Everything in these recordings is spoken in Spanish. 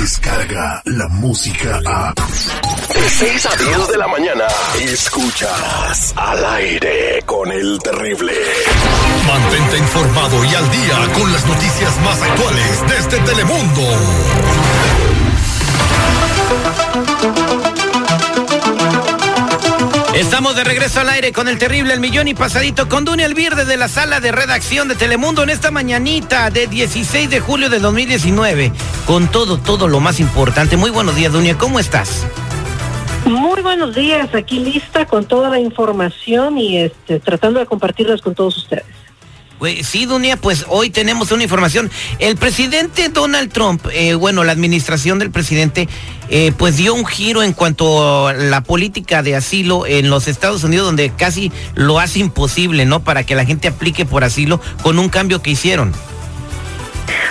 llega la música a... De 6 a 10 de la mañana, escuchas al aire con el terrible. Mantente informado y al día con las noticias más actuales desde Telemundo. Estamos de regreso al aire con el terrible El Millón y Pasadito con Dunia Elvir desde la sala de redacción de Telemundo en esta mañanita de 16 de julio de 2019 con todo, todo lo más importante. Muy buenos días, Dunia, ¿cómo estás? Muy buenos días, aquí lista con toda la información y este, tratando de compartirlas con todos ustedes. Sí, Dunia, pues hoy tenemos una información. El presidente Donald Trump, eh, bueno, la administración del presidente, eh, pues dio un giro en cuanto a la política de asilo en los Estados Unidos, donde casi lo hace imposible, ¿no? Para que la gente aplique por asilo con un cambio que hicieron.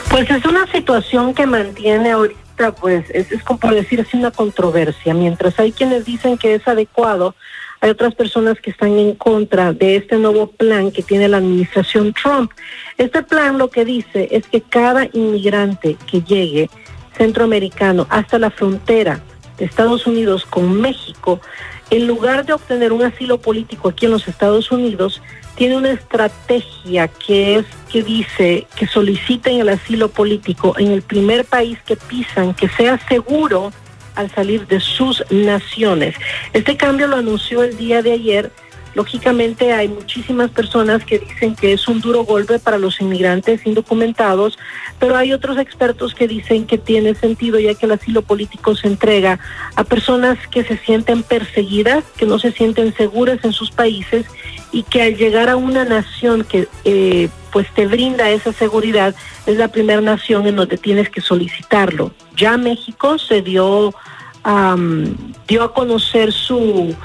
Pues es una situación que mantiene ahorita, pues es, es como decir así una controversia. Mientras hay quienes dicen que es adecuado, hay otras personas que están en contra de este nuevo plan que tiene la administración Trump. Este plan lo que dice es que cada inmigrante que llegue centroamericano hasta la frontera de Estados Unidos con México, en lugar de obtener un asilo político aquí en los Estados Unidos, tiene una estrategia que es que dice que soliciten el asilo político en el primer país que pisan, que sea seguro al salir de sus naciones. Este cambio lo anunció el día de ayer. Lógicamente hay muchísimas personas que dicen que es un duro golpe para los inmigrantes indocumentados, pero hay otros expertos que dicen que tiene sentido ya que el asilo político se entrega a personas que se sienten perseguidas, que no se sienten seguras en sus países y que al llegar a una nación que eh, pues te brinda esa seguridad es la primera nación en donde tienes que solicitarlo. Ya México se dio dio a conocer su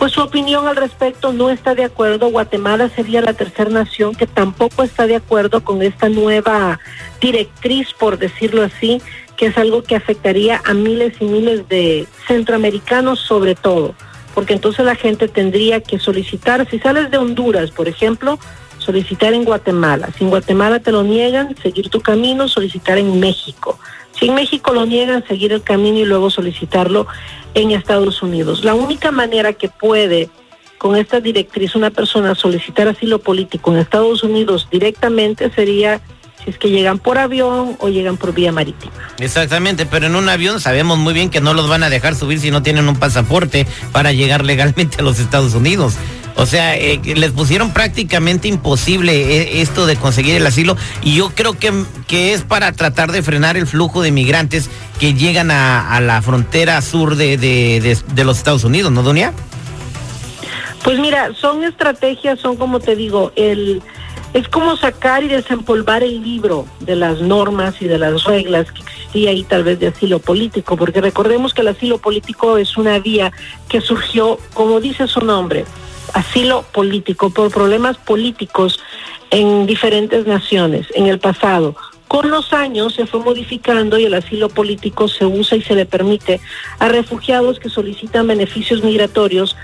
pues su opinión al respecto no está de acuerdo. Guatemala sería la tercera nación que tampoco está de acuerdo con esta nueva directriz, por decirlo así, que es algo que afectaría a miles y miles de centroamericanos sobre todo, porque entonces la gente tendría que solicitar, si sales de Honduras, por ejemplo, solicitar en Guatemala. Si en Guatemala te lo niegan, seguir tu camino, solicitar en México. Si en México lo niegan, seguir el camino y luego solicitarlo en Estados Unidos. La única manera que puede con esta directriz una persona solicitar asilo político en Estados Unidos directamente sería si es que llegan por avión o llegan por vía marítima. Exactamente, pero en un avión sabemos muy bien que no los van a dejar subir si no tienen un pasaporte para llegar legalmente a los Estados Unidos. O sea, eh, les pusieron prácticamente imposible eh, esto de conseguir el asilo y yo creo que, que, es para tratar de frenar el flujo de migrantes que llegan a, la frontera sur de, de, los Estados Unidos, ¿no, Dunia? Pues mira, son estrategias, son como te digo, el es como sacar y desempolvar el libro de las normas y de las reglas que existía ahí tal vez de asilo político, porque recordemos que el asilo político es una vía que surgió, como dice su nombre, asilo político por problemas políticos en diferentes naciones en el pasado. Con los años se fue modificando y el asilo político se usa y se le permite a refugiados que solicitan beneficios migratorios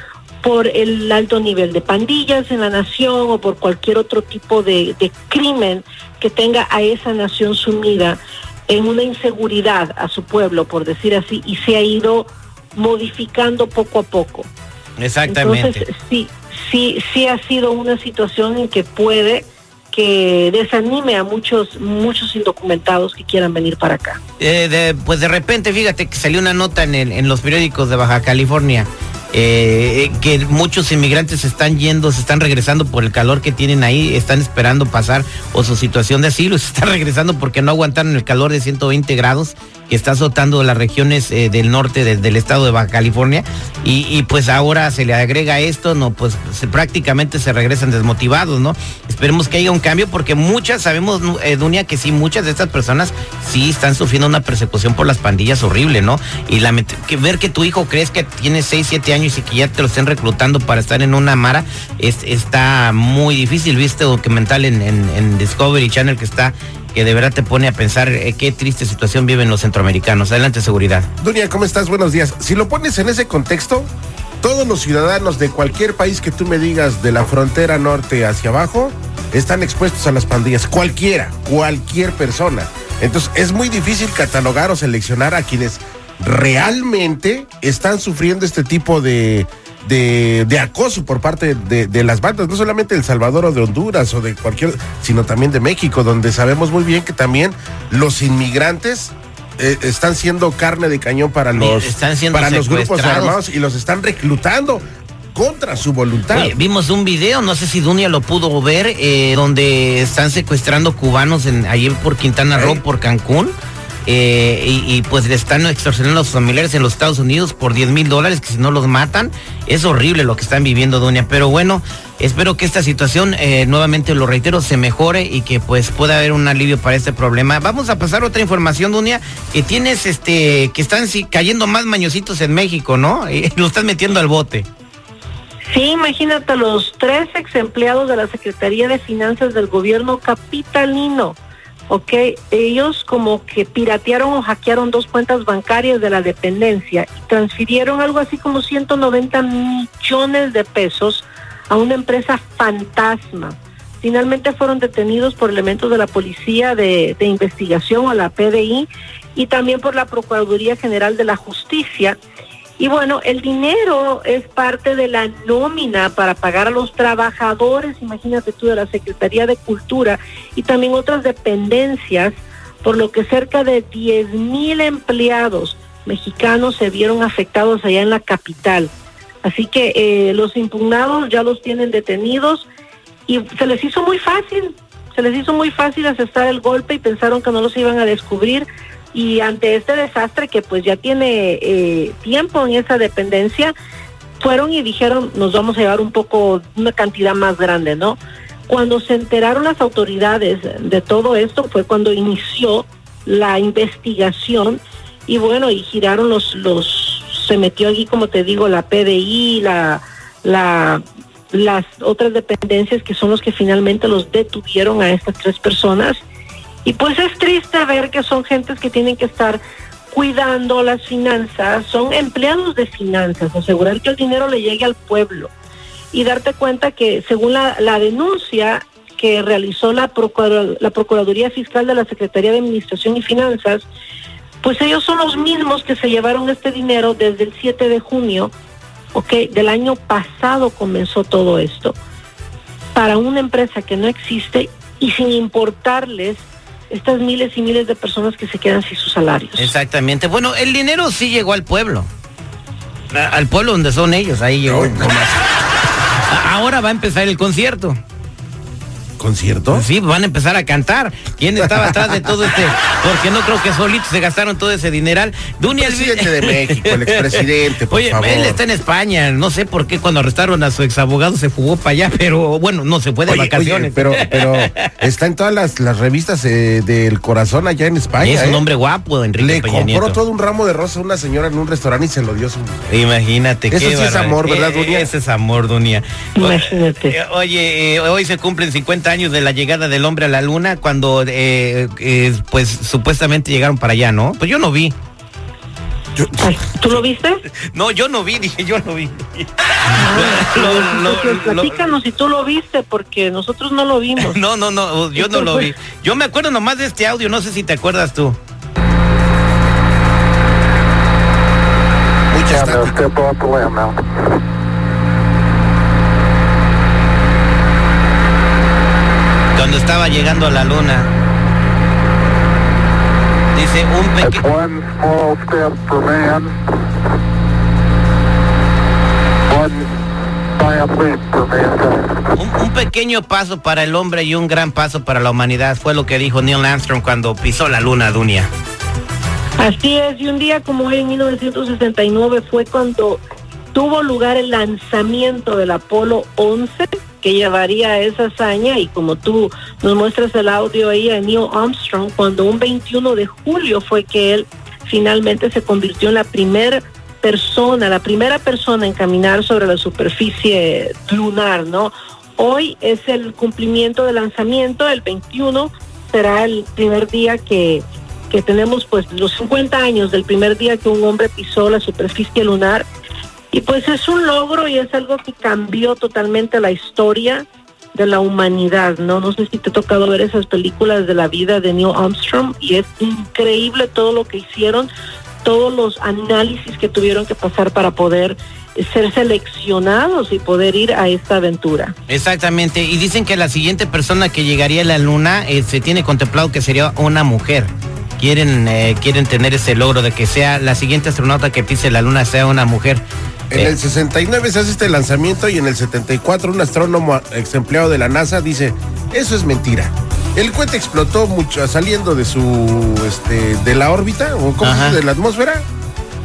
por el alto nivel de pandillas en la nación o por cualquier otro tipo de, crimen que tenga a esa nación sumida en una inseguridad a su pueblo, por decir así, y se ha ido modificando poco a poco. Exactamente. Entonces, sí, sí, sí ha sido una situación en que puede que desanime a muchos muchos indocumentados que quieran venir para acá. Eh, pues de repente, fíjate que salió una nota en, en los periódicos de Baja California eh, que muchos inmigrantes están yendo, se están regresando por el calor que tienen ahí, están esperando pasar o su situación de asilo, se están regresando porque no aguantaron el calor de 120 grados que está azotando las regiones eh, del norte del estado de Baja California y, pues ahora se le agrega esto, no, pues prácticamente se regresan desmotivados, ¿no? Esperemos que haya un cambio porque muchas, sabemos, eh, Dunia, que sí, muchas de estas personas sí están sufriendo una persecución por las pandillas horrible, ¿no? Y la, que ver que tu hijo crees que tiene 6, 7 años y que ya te lo estén reclutando para estar en una mara, es, está muy difícil, viste documental en, Discovery Channel que está que de verdad te pone a pensar eh, qué triste situación viven los centroamericanos. Adelante, seguridad. Dunia, ¿cómo estás? Buenos días. Si lo pones en ese contexto, todos los ciudadanos de cualquier país que tú me digas de la frontera norte hacia abajo están expuestos a las pandillas. Cualquiera, cualquier persona. Entonces es muy difícil catalogar o seleccionar a quienes realmente están sufriendo este tipo de, de, de acoso por parte de, de las bandas, no solamente de El Salvador o de Honduras o de cualquier, sino también de México, donde sabemos muy bien que también los inmigrantes eh, están siendo carne de cañón para los, están siendo para los grupos armados y los están reclutando contra su voluntad. Oye, vimos un video, no sé si Dunia lo pudo ver, eh, donde están secuestrando cubanos en, ayer por Quintana Roo, por Cancún. Eh, y, pues le están extorsionando a los familiares en los Estados Unidos por 10 mil dólares, que si no los matan, es horrible lo que están viviendo, Dunia. Pero bueno, espero que esta situación, eh, nuevamente lo reitero, se mejore y que pues pueda haber un alivio para este problema. Vamos a pasar otra información, Dunia, que tienes este, que están cayendo más mañositos en México, ¿no? Y lo están metiendo al bote. Sí, imagínate los tres ex empleados de la Secretaría de Finanzas del gobierno capitalino. Ok, ellos como que piratearon o hackearon dos cuentas bancarias de la dependencia y transfirieron algo así como 190 millones de pesos a una empresa fantasma. Finalmente fueron detenidos por elementos de la Policía de, de Investigación o la PDI y también por la Procuraduría General de la Justicia. Y bueno, el dinero es parte de la nómina para pagar a los trabajadores, imagínate tú, de la Secretaría de Cultura y también otras dependencias, por lo que cerca de 10 mil empleados mexicanos se vieron afectados allá en la capital. Así que eh, los impugnados ya los tienen detenidos y se les hizo muy fácil, se les hizo muy fácil aceptar el golpe y pensaron que no los iban a descubrir y ante este desastre que pues ya tiene eh, tiempo en esa dependencia, fueron y dijeron nos vamos a llevar un poco, una cantidad más grande, ¿no? Cuando se enteraron las autoridades de todo esto fue cuando inició la investigación y bueno, y giraron los, los, se metió allí como te digo la PDI, la, la, las otras dependencias que son los que finalmente los detuvieron a estas tres personas y pues es triste ver que son gentes que tienen que estar cuidando las finanzas, son empleados de finanzas, asegurar que el dinero le llegue al pueblo. Y darte cuenta que según la, denuncia que realizó la, la Procuraduría Fiscal de la Secretaría de Administración y Finanzas, pues ellos son los mismos que se llevaron este dinero desde el 7 de junio, ok, del año pasado comenzó todo esto, para una empresa que no existe y sin importarles estas miles y miles de personas que se quedan sin sus salarios. Exactamente. Bueno, el dinero sí llegó al pueblo. A- Al pueblo donde son ellos, ahí llegó. Ahora va a empezar el concierto. ¿Concierto? Sí, van a empezar a cantar. ¿Quién estaba atrás de todo este? Porque no creo que solitos se gastaron todo ese dineral. Dunia El presidente de México, el expresidente, por Oye, favor. él está en España. No sé por qué cuando arrestaron a su exabogado se fugó para allá, pero bueno, no se fue de Oye, vacaciones. oye, pero, pero está en todas las, las revistas eh, del corazón allá en España. es un ¿eh? hombre guapo, Enrique Le Peña compró Nieto. todo un ramo de rosa a una señora en un restaurante y se lo dio a su Imagínate. Eso qué sí es amor, ¿verdad, Eh, Dunia? Ese es amor, Dunia. Imagínate. Eh, Oye, eh, hoy se cumplen 50 años de la llegada del hombre a la luna cuando, eh, eh, pues, supuestamente llegaron para allá, ¿no? Pues yo no vi. Ay, ¿Tú lo viste? No, yo no vi, dije, yo no vi. Ah, Lo- lo- entonces, lo- platícanos si tú lo viste, porque nosotros no lo vimos. No, no, no, yo no lo vi. Yo me acuerdo nomás de este audio, no sé si te acuerdas tú. mucha Yeah, no, estática. step off the limb now. Cuando estaba llegando a la luna. Dice un pequeño... one small step for man, one giant leap for mankind. Un, un pequeño paso para el hombre y un gran paso para la humanidad fue lo que dijo Neil Armstrong cuando pisó la luna, Dunia. Así es, y un día como hoy en 1969 fue cuando tuvo lugar el lanzamiento del Apolo 11 que llevaría esa hazaña y como tú nos muestras el audio ahí a Neil Armstrong cuando un 21 de julio fue que él finalmente se convirtió en la primera persona, la primera persona en caminar sobre la superficie lunar, ¿no? Hoy es el cumplimiento del lanzamiento, el 21 será el primer día que que tenemos pues los 50 años del primer día que un hombre pisó la superficie lunar y pues es un logro y es algo que cambió totalmente la historia de la humanidad, ¿no? No sé si te ha tocado ver esas películas de la vida de Neil Armstrong y es increíble todo lo que hicieron. todos los análisis que tuvieron que pasar para poder ser seleccionados y poder ir a esta aventura. Exactamente, y dicen que la siguiente persona que llegaría a la luna eh, se tiene contemplado que sería una mujer. Quieren, eh, quieren tener ese logro de que sea la siguiente astronauta que pise la luna sea una mujer. En Eh, el 69 se hace este lanzamiento y en el 74 un astrónomo ex empleado de la NASA dice, eso es mentira. El cohete explotó mucho saliendo de su este de la órbita o ¿cómo de la atmósfera.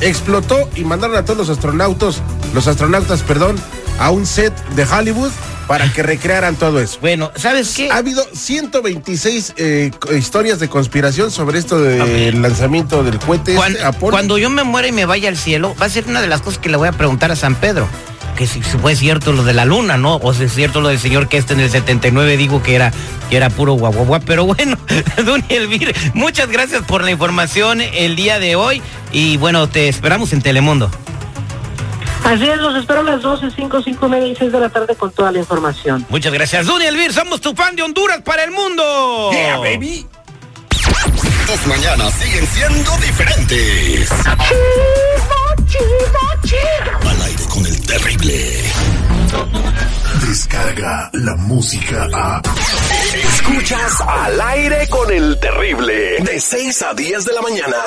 Explotó y mandaron a todos los astronautas, los astronautas, perdón, a un set de Hollywood para que recrearan todo eso. bueno, ¿sabes qué? Ha habido 126 eh, historias de conspiración sobre esto del lanzamiento del cohete este, Apolo. cuando yo me muera y me vaya al cielo, va a ser una de las cosas que le voy a preguntar a San Pedro. Que si, si fue cierto lo de la luna, ¿no? O si es cierto lo del señor que este en el 79 digo que era, que era puro guaguaguá. Pero bueno, Duny Elvir, muchas gracias por la información el día de hoy. Y bueno, te esperamos en Telemundo. Así es, los espero a las 12, 5, 5 y media y 6 de la tarde con toda la información. Muchas gracias, Duny Elvir. Somos tu fan de Honduras para el mundo. Yeah, baby. Tus mañanas siguen siendo diferentes. Al aire con el terrible. Descarga la música a. Escuchas al aire con el terrible. De 6 a 10 de la mañana.